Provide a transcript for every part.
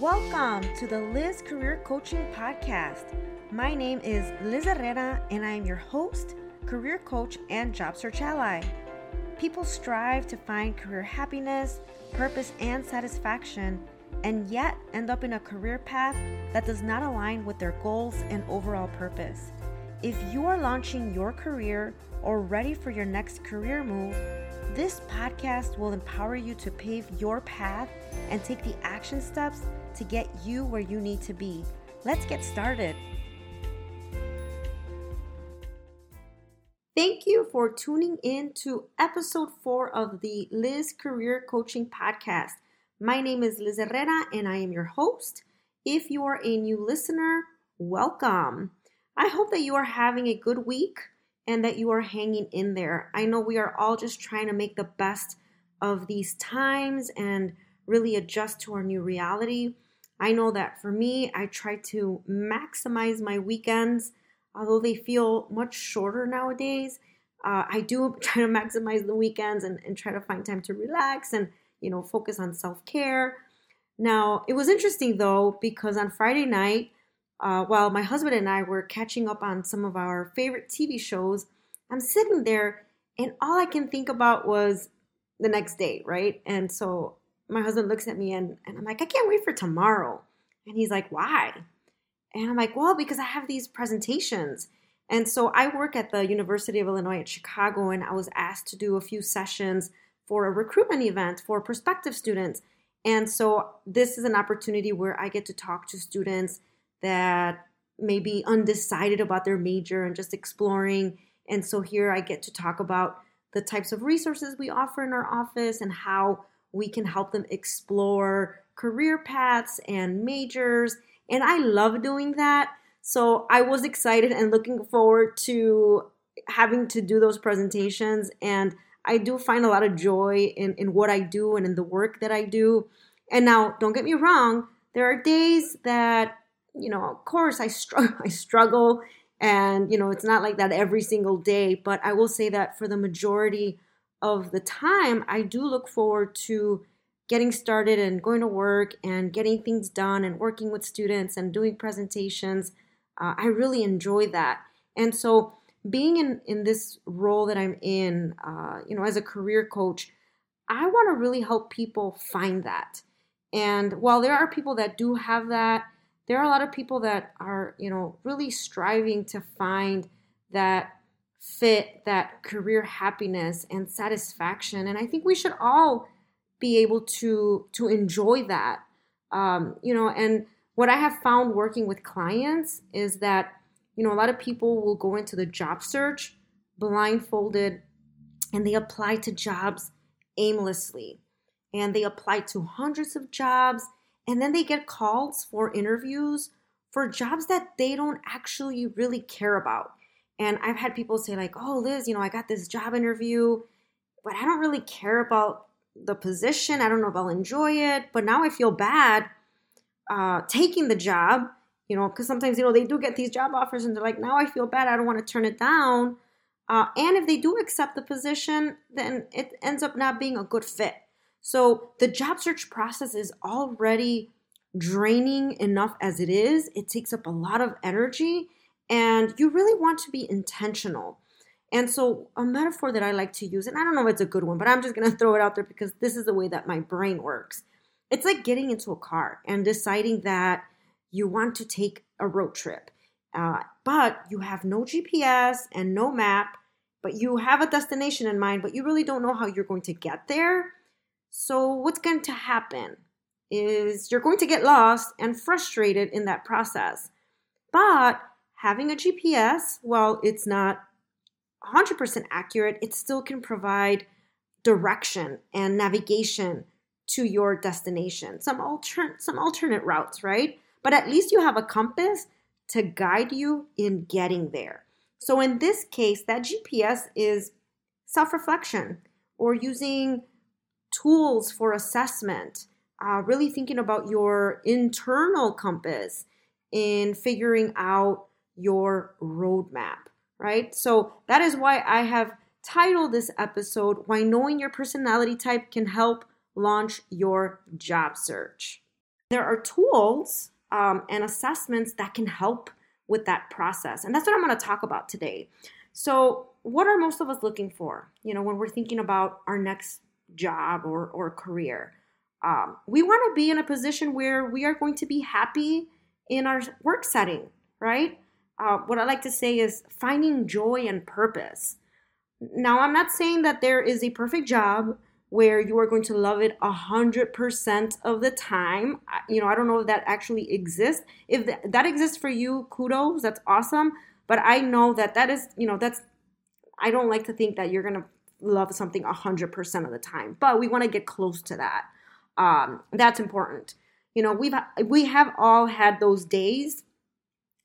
Welcome to the Liz Career Coaching Podcast. My name is Liz Herrera, and I am your host, career coach, and job search ally. People strive to find career happiness, purpose, and satisfaction, and yet end up in a career path that does not align with their goals and overall purpose. If you are launching your career or ready for your next career move, this podcast will empower you to pave your path and take the action steps to get you where you need to be. Let's get started. Thank you for tuning in to episode four of the Liz Career Coaching Podcast. My name is Liz Herrera and I am your host. If you are a new listener, welcome. I hope that you are having a good week and that you are hanging in there. I know we are all just trying to make the best of these times and really adjust to our new reality. I know that for me, I try to maximize my weekends, although they feel much shorter nowadays. Uh, I do try to maximize the weekends and, and try to find time to relax and you know focus on self care. Now it was interesting though because on Friday night uh, while my husband and I were catching up on some of our favorite TV shows, I'm sitting there and all I can think about was the next day, right? And so my husband looks at me and, and I'm like, I can't wait for tomorrow. And he's like, why? And I'm like, well, because I have these presentations. And so I work at the University of Illinois at Chicago, and I was asked to do a few sessions for a recruitment event for prospective students. And so this is an opportunity where I get to talk to students that may be undecided about their major and just exploring. And so here I get to talk about the types of resources we offer in our office and how we can help them explore career paths and majors. And I love doing that. So I was excited and looking forward to having to do those presentations. And I do find a lot of joy in, in what I do and in the work that I do. And now, don't get me wrong, there are days that you know, of course, I struggle. I struggle, and you know, it's not like that every single day. But I will say that for the majority of the time, I do look forward to getting started and going to work and getting things done and working with students and doing presentations. Uh, I really enjoy that, and so being in in this role that I'm in, uh, you know, as a career coach, I want to really help people find that. And while there are people that do have that there are a lot of people that are, you know, really striving to find that fit, that career happiness and satisfaction. And I think we should all be able to to enjoy that. Um, you know, and what I have found working with clients is that, you know, a lot of people will go into the job search blindfolded and they apply to jobs aimlessly. And they apply to hundreds of jobs and then they get calls for interviews for jobs that they don't actually really care about. And I've had people say, like, oh, Liz, you know, I got this job interview, but I don't really care about the position. I don't know if I'll enjoy it. But now I feel bad uh, taking the job, you know, because sometimes, you know, they do get these job offers and they're like, now I feel bad. I don't want to turn it down. Uh, and if they do accept the position, then it ends up not being a good fit. So the job search process is already draining enough as it is. It takes up a lot of energy, and you really want to be intentional. And so, a metaphor that I like to use, and I don't know if it's a good one, but I'm just going to throw it out there because this is the way that my brain works. It's like getting into a car and deciding that you want to take a road trip, uh, but you have no GPS and no map, but you have a destination in mind, but you really don't know how you're going to get there. So, what's going to happen is you're going to get lost and frustrated in that process. But having a GPS, while it's not 100% accurate, it still can provide direction and navigation to your destination. Some alter- some alternate routes, right? But at least you have a compass to guide you in getting there. So in this case, that GPS is self-reflection or using tools for assessment, uh, really thinking about your internal compass in figuring out your roadmap, right? So that is why I have titled this episode Why Knowing Your Personality Type Can Help Launch Your Job Search. There are tools um, and assessments that can help with that process. And that's what I'm going to talk about today. So, what are most of us looking for, you know, when we're thinking about our next job or, or career? Um, we want to be in a position where we are going to be happy in our work setting, right? Uh, what I like to say is finding joy and purpose. Now, I'm not saying that there is a perfect job where you are going to love it a hundred percent of the time. You know, I don't know if that actually exists. If that exists for you, kudos, that's awesome. But I know that that is, you know, that's. I don't like to think that you're gonna love something a hundred percent of the time, but we want to get close to that. Um, that's important. You know, we've we have all had those days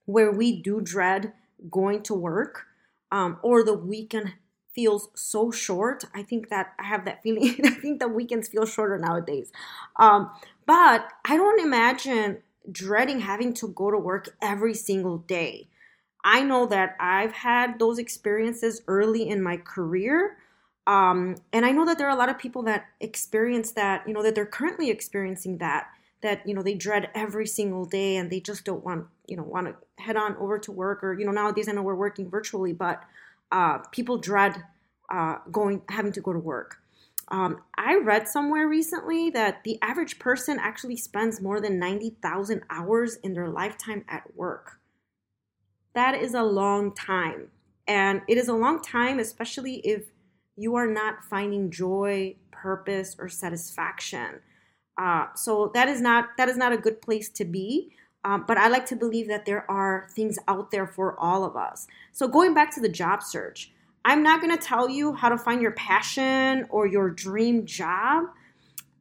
where we do dread going to work, um, or the weekend feels so short. I think that I have that feeling. I think the weekends feel shorter nowadays. Um, but I don't imagine dreading having to go to work every single day. I know that I've had those experiences early in my career. Um, and I know that there are a lot of people that experience that, you know, that they're currently experiencing that, that, you know, they dread every single day and they just don't want, you know, want to head on over to work or, you know, nowadays I know we're working virtually, but uh, people dread uh, going having to go to work. Um, I read somewhere recently that the average person actually spends more than 90,000 hours in their lifetime at work. That is a long time. And it is a long time, especially if you are not finding joy, purpose, or satisfaction. Uh, so that is not that is not a good place to be. Um, but I like to believe that there are things out there for all of us. So, going back to the job search, I'm not going to tell you how to find your passion or your dream job.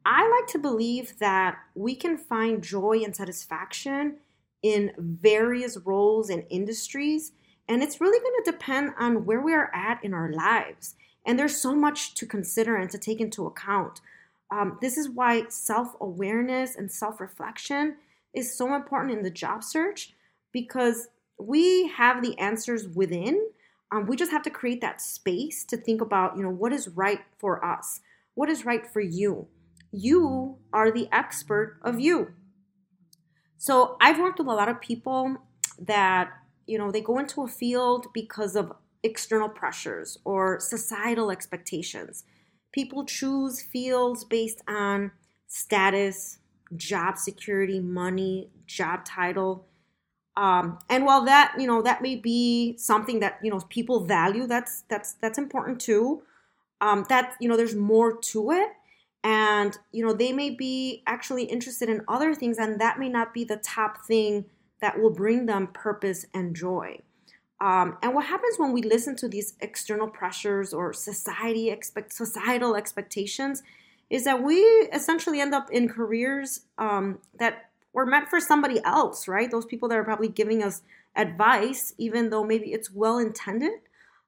I like to believe that we can find joy and satisfaction in various roles and industries. And it's really going to depend on where we are at in our lives. And there's so much to consider and to take into account. Um, this is why self awareness and self reflection is so important in the job search because we have the answers within. Um, we just have to create that space to think about, you know, what is right for us? What is right for you? You are the expert of you. So I've worked with a lot of people that, you know, they go into a field because of external pressures or societal expectations. People choose fields based on status, job security, money, job title. Um, and while that, you know, that may be something that, you know, people value, that's that's that's important too. Um, that, you know, there's more to it. And, you know, they may be actually interested in other things, and that may not be the top thing that will bring them purpose and joy. Um, and what happens when we listen to these external pressures or society expect societal expectations is that we essentially end up in careers um, that were meant for somebody else, right? Those people that are probably giving us advice, even though maybe it's well intended,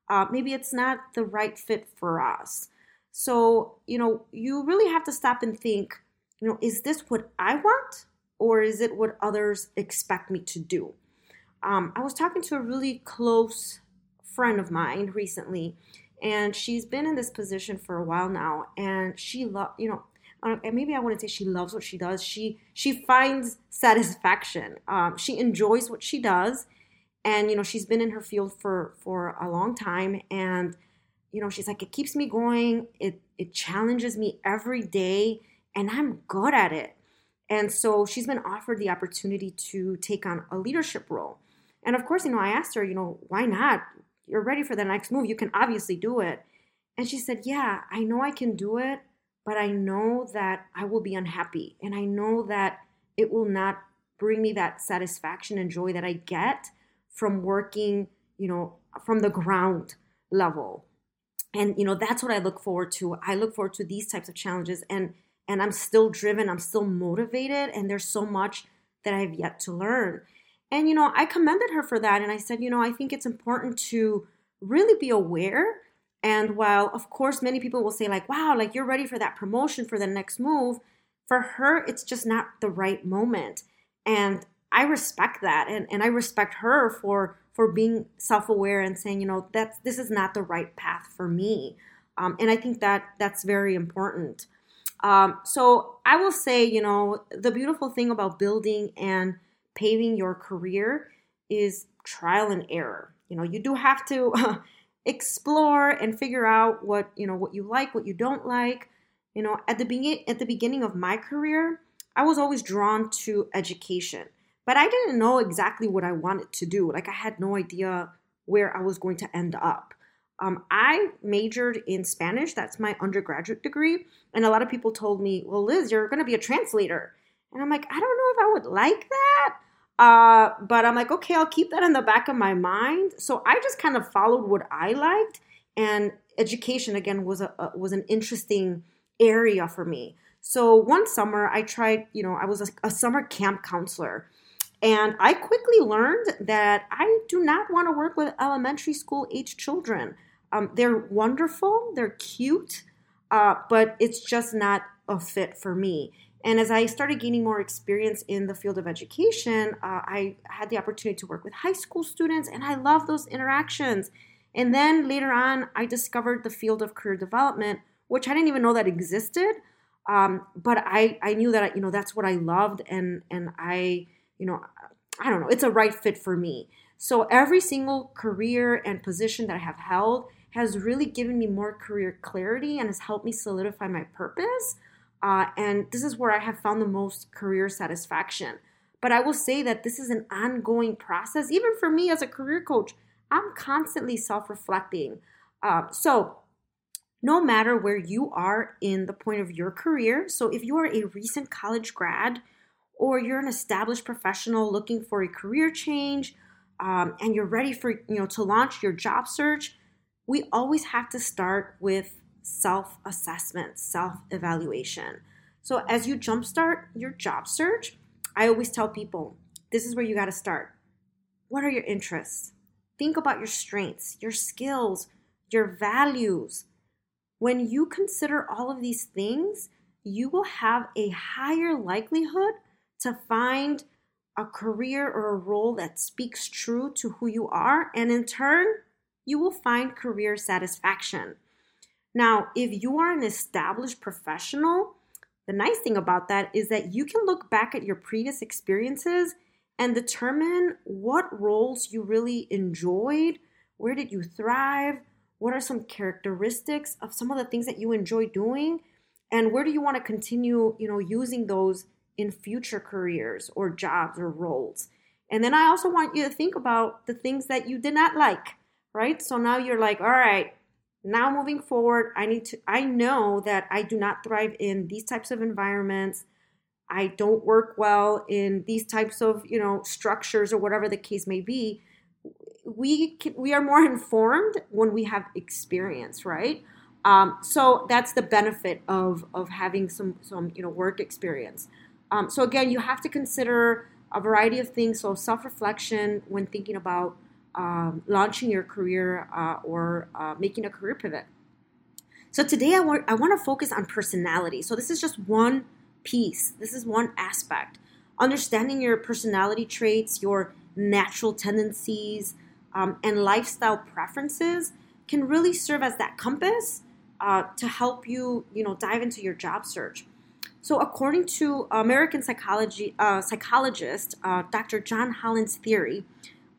uh, maybe it's not the right fit for us. So, you know, you really have to stop and think, you know, is this what I want or is it what others expect me to do? Um, I was talking to a really close friend of mine recently, and she's been in this position for a while now and she love you know and maybe I wouldn't say she loves what she does. She she finds satisfaction. Um, she enjoys what she does, and you know she's been in her field for for a long time. And you know she's like it keeps me going. It it challenges me every day, and I'm good at it. And so she's been offered the opportunity to take on a leadership role. And of course, you know I asked her, you know, why not? You're ready for the next move. You can obviously do it. And she said, Yeah, I know I can do it, but I know that I will be unhappy. And I know that it will not bring me that satisfaction and joy that I get from working, you know, from the ground level. And you know, that's what I look forward to. I look forward to these types of challenges and and I'm still driven, I'm still motivated and there's so much that I've yet to learn. And, you know, I commended her for that. And I said, you know, I think it's important to really be aware. And while, of course, many people will say, like, wow, like you're ready for that promotion for the next move, for her, it's just not the right moment. And I respect that. And, and I respect her for for being self-aware and saying, you know, that's this is not the right path for me. Um, and I think that that's very important. Um, so I will say, you know, the beautiful thing about building and paving your career is trial and error. You know, you do have to explore and figure out what you know what you like, what you don't like. You know, at the beginning at the beginning of my career, I was always drawn to education, but I didn't know exactly what I wanted to do. Like I had no idea where I was going to end up. Um, I majored in Spanish. That's my undergraduate degree. And a lot of people told me, well, Liz, you're going to be a translator. And I'm like, I don't know if I would like that. Uh, but I'm like, okay, I'll keep that in the back of my mind. So I just kind of followed what I liked. And education, again, was, a, a was an interesting area for me. So one summer, I tried, you know, I was a, a summer camp counselor. And I quickly learned that I do not want to work with elementary school age children. Um, they're wonderful, they're cute, uh, but it's just not a fit for me. And as I started gaining more experience in the field of education, uh, I had the opportunity to work with high school students, and I love those interactions. And then later on, I discovered the field of career development, which I didn't even know that existed. Um, but I, I knew that you know that's what I loved, and and I you know I don't know it's a right fit for me. So every single career and position that I have held has really given me more career clarity and has helped me solidify my purpose. Uh, and this is where I have found the most career satisfaction. But I will say that this is an ongoing process. Even for me as a career coach, I'm constantly self reflecting. Uh, so, no matter where you are in the point of your career, so if you are a recent college grad or you're an established professional looking for a career change um, and you're ready for you know to launch your job search, we always have to start with self assessment, self evaluation. So, as you jumpstart your job search, I always tell people this is where you got to start. What are your interests? Think about your strengths, your skills, your values. When you consider all of these things, you will have a higher likelihood to find a career or a role that speaks true to who you are. And in turn, you will find career satisfaction. Now, if you are an established professional, the nice thing about that is that you can look back at your previous experiences and determine what roles you really enjoyed, where did you thrive, what are some characteristics of some of the things that you enjoy doing, and where do you want to continue, you know, using those in future careers or jobs or roles. And then I also want you to think about the things that you did not like, right? So now you're like, all right, now moving forward i need to i know that i do not thrive in these types of environments. I don't work well in these types of you know structures or whatever the case may be. We can, we are more informed when we have experience right? Um, so that's the benefit of of having some some you know work experience. Um, so again you have to consider a variety of things. So self-reflection when thinking about um, launching your career uh, or uh, making a career pivot. So today I want I want to focus on personality. So this is just one piece. This is one aspect. Understanding your personality traits, your natural tendencies, um, and lifestyle preferences can really serve as that compass uh, to help you, you know, dive into your job search. So, according to American psychology uh, psychologist uh, Dr. John Holland's theory,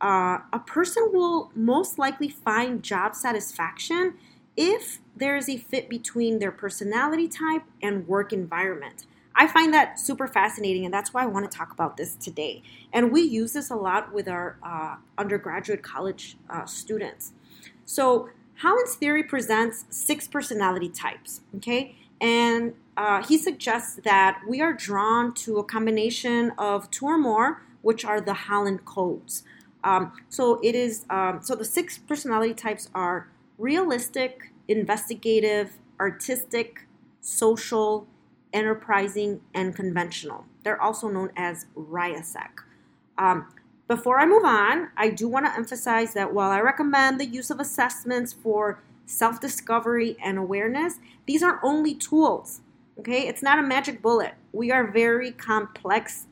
uh, a person will most likely find job satisfaction if there is a fit between their personality type and work environment. I find that super fascinating, and that's why I want to talk about this today. And we use this a lot with our uh, undergraduate college uh, students. So, Holland's theory presents six personality types, okay? And uh, he suggests that we are drawn to a combination of two or more, which are the Holland codes. Um, so it is. Um, so the six personality types are realistic, investigative, artistic, social, enterprising, and conventional. They're also known as RIASEC. Um, before I move on, I do want to emphasize that while I recommend the use of assessments for self discovery and awareness, these are only tools. Okay, it's not a magic bullet. We are very complex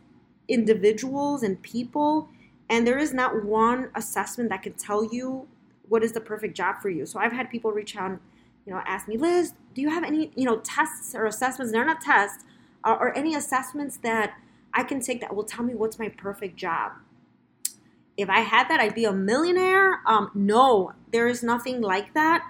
individuals and people and there is not one assessment that can tell you what is the perfect job for you. So I've had people reach out you know, ask me, Liz, do you have any, you know, tests or assessments? They're not tests, uh, or any assessments that I can take that will tell me what's my perfect job. If I had that, I'd be a millionaire. Um, no, there is nothing like that.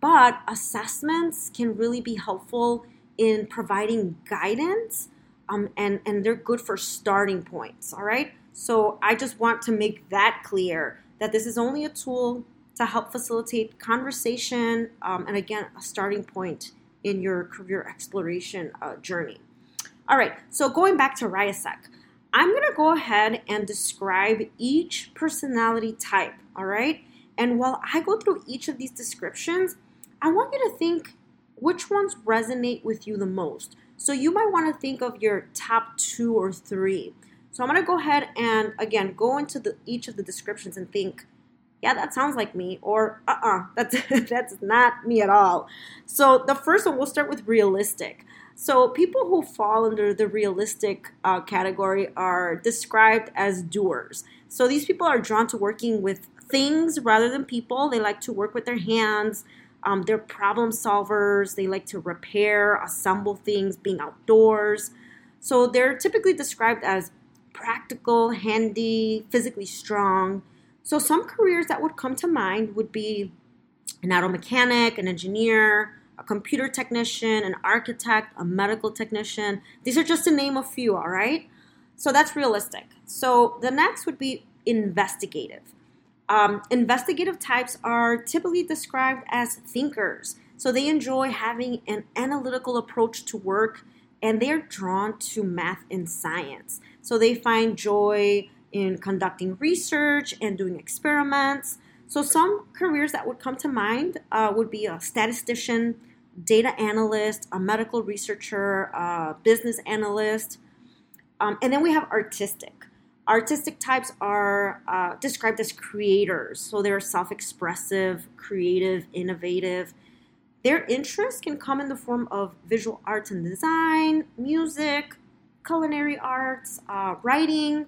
But assessments can really be helpful in providing guidance, um, and and they're good for starting points. All right. So I just want to make that clear that this is only a tool to help facilitate conversation um, and again a starting point in your career exploration uh, journey. All right, so going back to RIASEC, I'm gonna go ahead and describe each personality type, all right? And while I go through each of these descriptions, I want you to think which ones resonate with you the most. So you might want to think of your top two or three. So I'm gonna go ahead and again go into the, each of the descriptions and think, yeah, that sounds like me, or uh-uh, that's that's not me at all. So the first one, we'll start with realistic. So, people who fall under the realistic uh, category are described as doers. So, these people are drawn to working with things rather than people. They like to work with their hands. Um, they're problem solvers. They like to repair, assemble things, being outdoors. So, they're typically described as practical, handy, physically strong. So, some careers that would come to mind would be an auto mechanic, an engineer, a computer technician, an architect, a medical technician. These are just to name a few, all right? So that's realistic. So the next would be investigative. Um, investigative types are typically described as thinkers. So they enjoy having an analytical approach to work and they're drawn to math and science. So they find joy in conducting research and doing experiments. So some careers that would come to mind uh, would be a statistician, data analyst, a medical researcher, a business analyst. Um, and then we have artistic. Artistic types are uh, described as creators. So they're self expressive, creative, innovative. Their interests can come in the form of visual arts and design, music, culinary arts, uh, writing.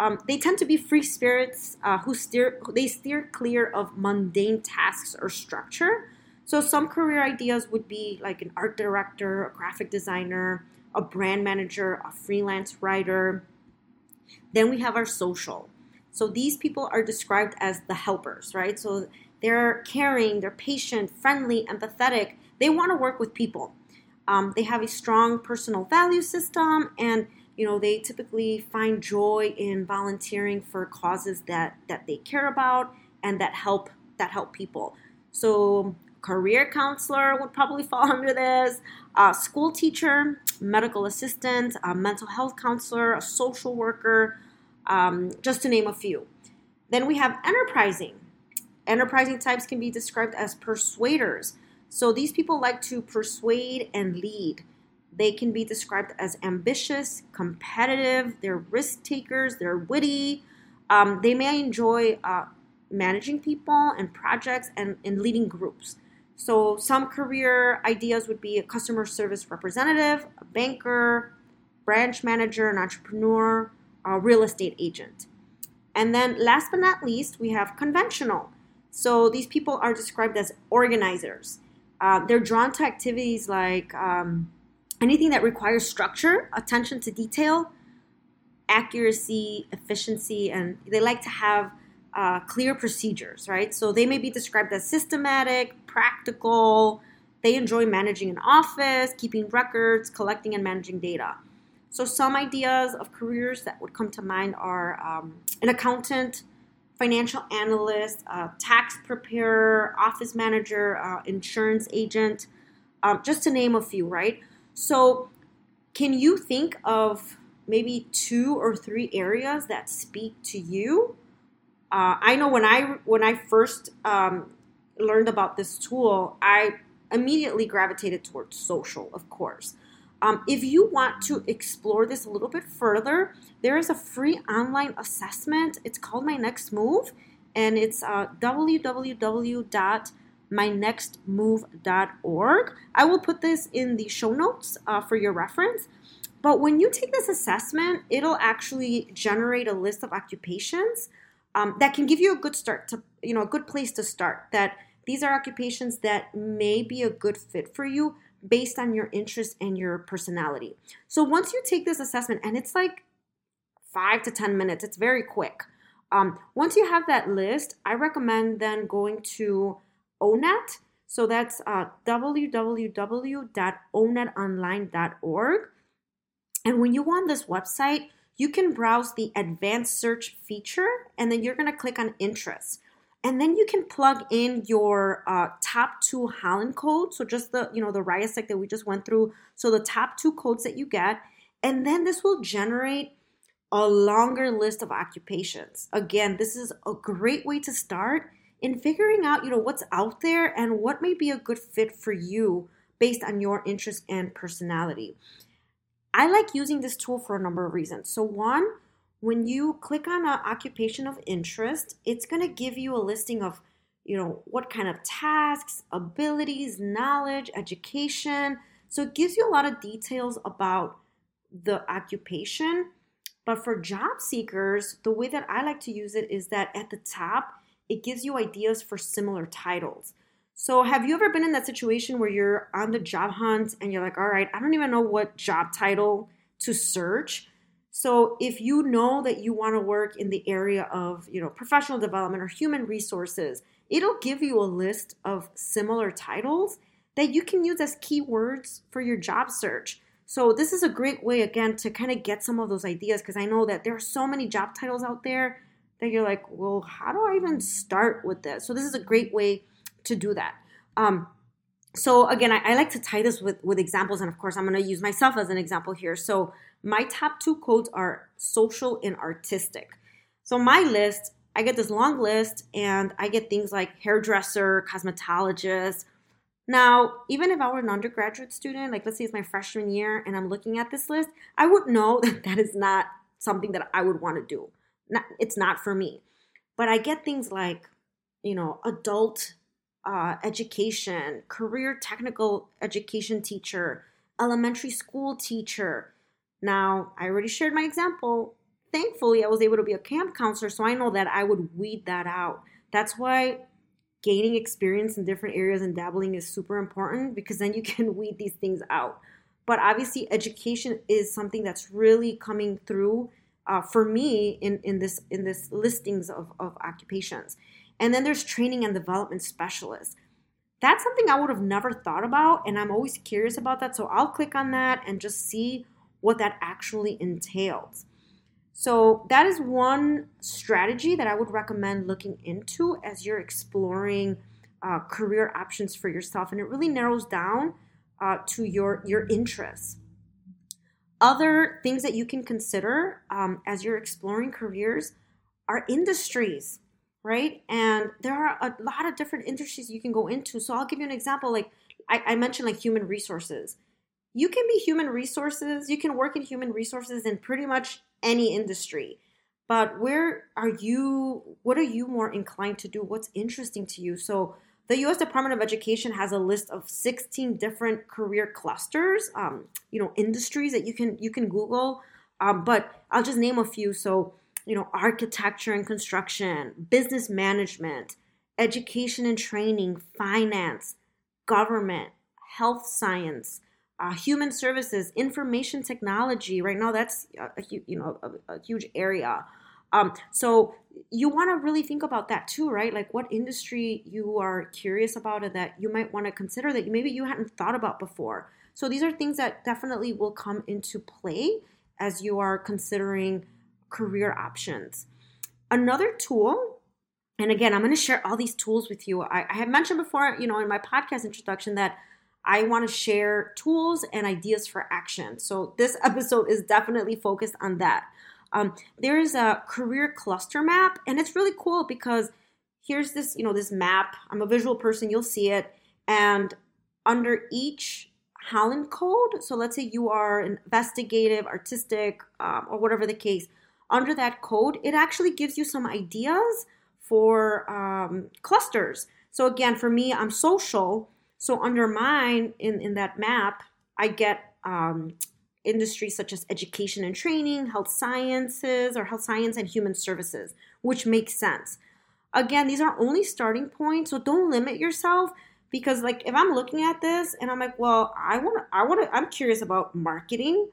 Um, they tend to be free spirits uh, who steer they steer clear of mundane tasks or structure. So some career ideas would be like an art director, a graphic designer, a brand manager, a freelance writer. Then we have our social. So these people are described as the helpers, right? So they're caring, they're patient, friendly, empathetic. They want to work with people. Um, they have a strong personal value system, and you know they typically find joy in volunteering for causes that that they care about and that help that help people. So career counselor would probably fall under this, a school teacher, medical assistant, a mental health counselor, a social worker, um, just to name a few. Then we have enterprising. Enterprising types can be described as persuaders. So these people like to persuade and lead. They can be described as ambitious, competitive, they're risk takers, they're witty. Um, they may enjoy uh, managing people and projects and, and leading groups. So, some career ideas would be a customer service representative, a banker, branch manager, an entrepreneur, a real estate agent. And then, last but not least, we have conventional. So, these people are described as organizers. Uh, they're drawn to activities like um, anything that requires structure, attention to detail, accuracy, efficiency, and they like to have uh, clear procedures, right? So they may be described as systematic, practical. They enjoy managing an office, keeping records, collecting and managing data. So some ideas of careers that would come to mind are um, an accountant, financial analyst, uh, tax preparer, office manager, uh, insurance agent, um, just to name a few, right? So, can you think of maybe two or three areas that speak to you uh, I know when I when I first um, learned about this tool, I immediately gravitated towards social, of course. Um, if you want to explore this a little bit further, there is a free online assessment. It's called My Next Move, and it's uh, www.mynextmove.org. I will put this in the show notes uh, for your reference. But when you take this assessment, it'll actually generate a list of occupations um, that can give you a good start to you know a good place to start that these are occupations that may be a good fit for you based on your interest and your personality. So once you take this assessment, and it's like five to 10 minutes, it's very quick. Um, once you have that list, I recommend then going to ONET. So that's uh, www.onetonline.org. And when you on this website, you can browse the advanced search feature and then you're going to click on interest and then you can plug in your uh, top two Holland codes. So just the you know the RIASEC that we just went through. So the top two codes that you get, and then this will generate a longer list of occupations. Again, this is a great way to start in figuring out you know what's out there and what may be a good fit for you based on your interest and personality. I like using this tool for a number of reasons. So one when you click on an occupation of interest, it's going to give you a listing of, you know, what kind of tasks, abilities, knowledge, education. So it gives you a lot of details about the occupation. But for job seekers, the way that I like to use it is that at the top, it gives you ideas for similar titles. So, have you ever been in that situation where you're on the job hunt and you're like, all right, I don't even know what job title to search? So if you know that you want to work in the area of, you know, professional development or human resources, it'll give you a list of similar titles that you can use as keywords for your job search. So this is a great way again to kind of get some of those ideas because I know that there are so many job titles out there that you're like, well, how do I even start with this? So this is a great way to do that. Um, so again, I, I, like to tie this with with examples, and of course, I'm going to use myself as an example here. So my top two codes are social and artistic. So my list, I get this long list, and I get things like hairdresser, cosmetologist. Now, even if I were an undergraduate student, like let's say it's my freshman year, and I'm looking at this list, I would know that that is not something that I would want to do. It's not for me. But I get things like, you know, adult uh, education, career technical education teacher, elementary school teacher. Now, I already shared my example. Thankfully, I was able to be a camp counselor, so I know that I would weed that out. That's why gaining experience in different areas and dabbling is super important because then you can weed these things out. But obviously, education is something that's really coming through uh, for me in, in this in this listings of, of occupations. And then there's training and development specialists. That's something I would have never thought about, and I'm always curious about that. So I'll click on that and just see what that actually entails. So, that is one strategy that I would recommend looking into as you're exploring uh, career options for yourself, and it really narrows down uh, to your, your interests. Other things that you can consider um, as you're exploring careers are industries right? And there are a lot of different industries you can go into. So I'll give you an example. Like I, I mentioned, like human resources. You can be human resources. You can work in human resources in pretty much any industry. But where are you? What are you more inclined to do? What's interesting to you? So the U.S. Department of Education has a list of 16 different career clusters, um, you know, industries that you can you can Google. Um, but I'll just name a few. So you know, architecture and construction, business management, education and training, finance, government, health science, uh, human services, information technology. Right now, that's a, a you know a, a huge area. Um, so you want to really think about that too, right? Like what industry you are curious about and that you might want to consider that maybe you hadn't thought about before. So these are things that definitely will come into play as you are considering career options. Another tool, and again, I'm going to share all these tools with you. I, I have mentioned before, you know, in my podcast introduction that I want to share tools and ideas for action. So this episode is definitely focused on that. Um, there is a career cluster map, and it's really cool because here's this, you know, this map. I'm a visual person, you'll see it, and under each Holland code, so let's say you are investigative, artistic, um, or whatever the case, under that code, it actually gives you some ideas for um, clusters. So again, for me, I'm social. So under mine in, in that map, I get um, industries such as education and training, health sciences, or health science and human services, which makes sense. Again, these are only starting points, so don't limit yourself because like if I'm looking at this and I'm like, well, I want to I want to I'm curious about marketing,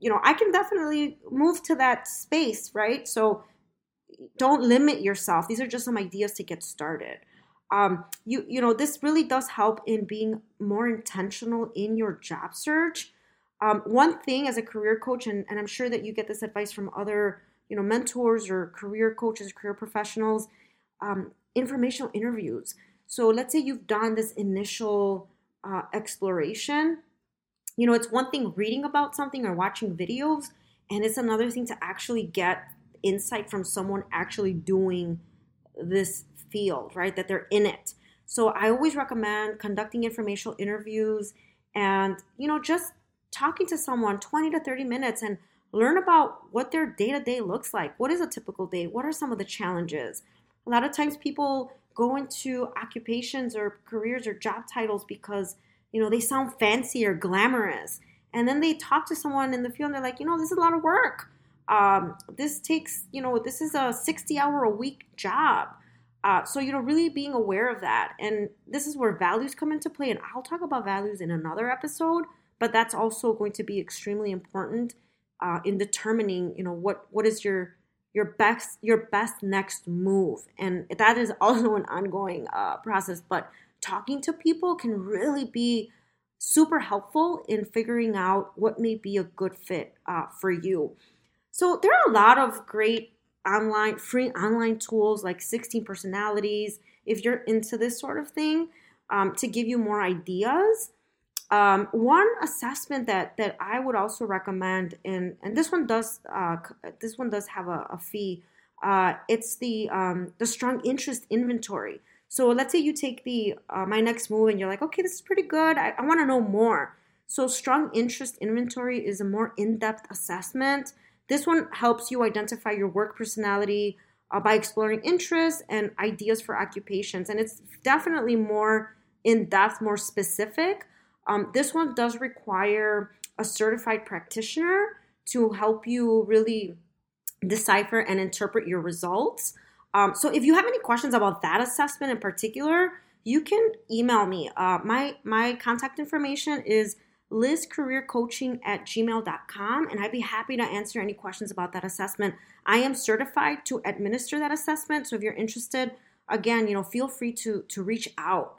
you know, I can definitely move to that space, right? So don't limit yourself. These are just some ideas to get started. Um, you you know this really does help in being more intentional in your job search. Um, one thing as a career coach, and, and I'm sure that you get this advice from other you know mentors or career coaches, career professionals, um, informational interviews. So let's say you've done this initial uh, exploration. You know, it's one thing reading about something or watching videos, and it's another thing to actually get insight from someone actually doing this field, right? That they're in it. So I always recommend conducting informational interviews and, you know, just talking to someone 20 to 30 minutes and learn about what their day to day looks like. What is a typical day? What are some of the challenges? A lot of times people go into occupations or careers or job titles because, you know, they sound fancy or glamorous. And then they talk to someone in the field and they're like, you know, this is a lot of work. Um, this takes, you know, this is a 60 hour a week job. Uh, so, you know, really being aware of that. And this is where values come into play. And I'll talk about values in another episode, but that's also going to be extremely important uh, in determining, you know, what, what is your, your best, your best next move. And that is also an ongoing uh, process, but talking to people can really be super helpful in figuring out what may be a good fit uh, for you. So there are a lot of great online free online tools like 16 personalities. If you're into this sort of thing um, to give you more ideas um, one assessment that that i would also recommend and and this one does uh, this one does have a, a fee uh, it's the um, the strong interest inventory. So let's say you take the uh, my next move and you're like okay this is pretty good. I, I want to know more. So strong interest inventory is a more in-depth assessment this one helps you identify your work personality uh, by exploring interests and ideas for occupations. And it's definitely more in depth, more specific. Um, this one does require a certified practitioner to help you really decipher and interpret your results. Um, so if you have any questions about that assessment in particular, you can email me. Uh, my my contact information is lizcareercoaching at gmail.com and I'd be happy to answer any questions about that assessment. I am certified to administer that assessment. So if you're interested, again, you know, feel free to, to reach out.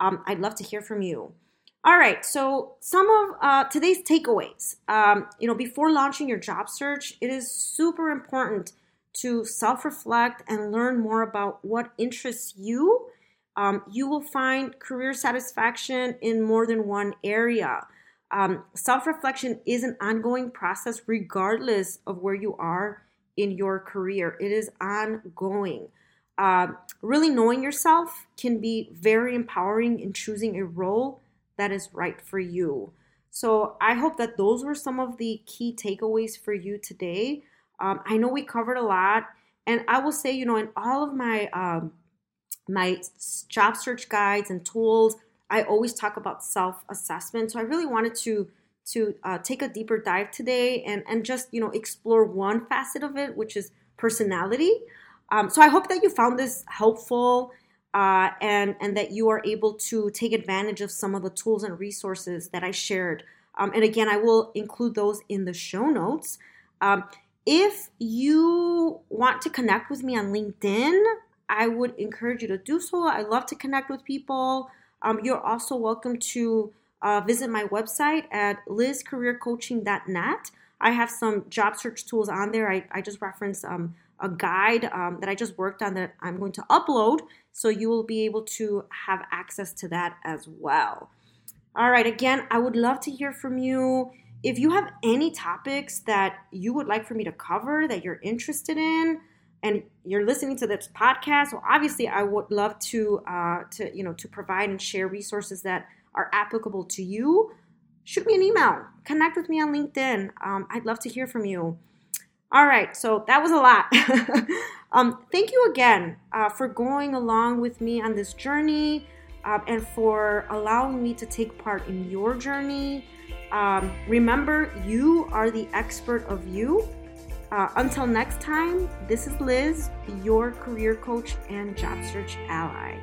Um, I'd love to hear from you. All right, so some of uh, today's takeaways. Um, you know, before launching your job search, it is super important to self reflect and learn more about what interests you. Um, you will find career satisfaction in more than one area. Um, Self reflection is an ongoing process, regardless of where you are in your career. It is ongoing. Uh, really knowing yourself can be very empowering in choosing a role that is right for you. So, I hope that those were some of the key takeaways for you today. Um, I know we covered a lot, and I will say, you know, in all of my um, my job search guides and tools, I always talk about self assessment. So I really wanted to to uh, take a deeper dive today and and just you know explore one facet of it, which is personality. Um, so I hope that you found this helpful. Uh, and and that you are able to take advantage of some of the tools and resources that I shared. Um, and again, I will include those in the show notes. Um, if you want to connect with me on LinkedIn, I would encourage you to do so. I love to connect with people. Um, you're also welcome to uh, visit my website at lizcareercoaching.net. I have some job search tools on there. I, I just referenced um, a guide um, that I just worked on that I'm going to upload, so you will be able to have access to that as well. All right, again, I would love to hear from you. If you have any topics that you would like for me to cover that you're interested in, and you're listening to this podcast, well, obviously, I would love to uh, to you know to provide and share resources that are applicable to you. Shoot me an email. Connect with me on LinkedIn. Um, I'd love to hear from you. All right, so that was a lot. um, thank you again uh, for going along with me on this journey um, and for allowing me to take part in your journey. Um, remember, you are the expert of you Uh, until next time, this is Liz, your career coach and job search ally.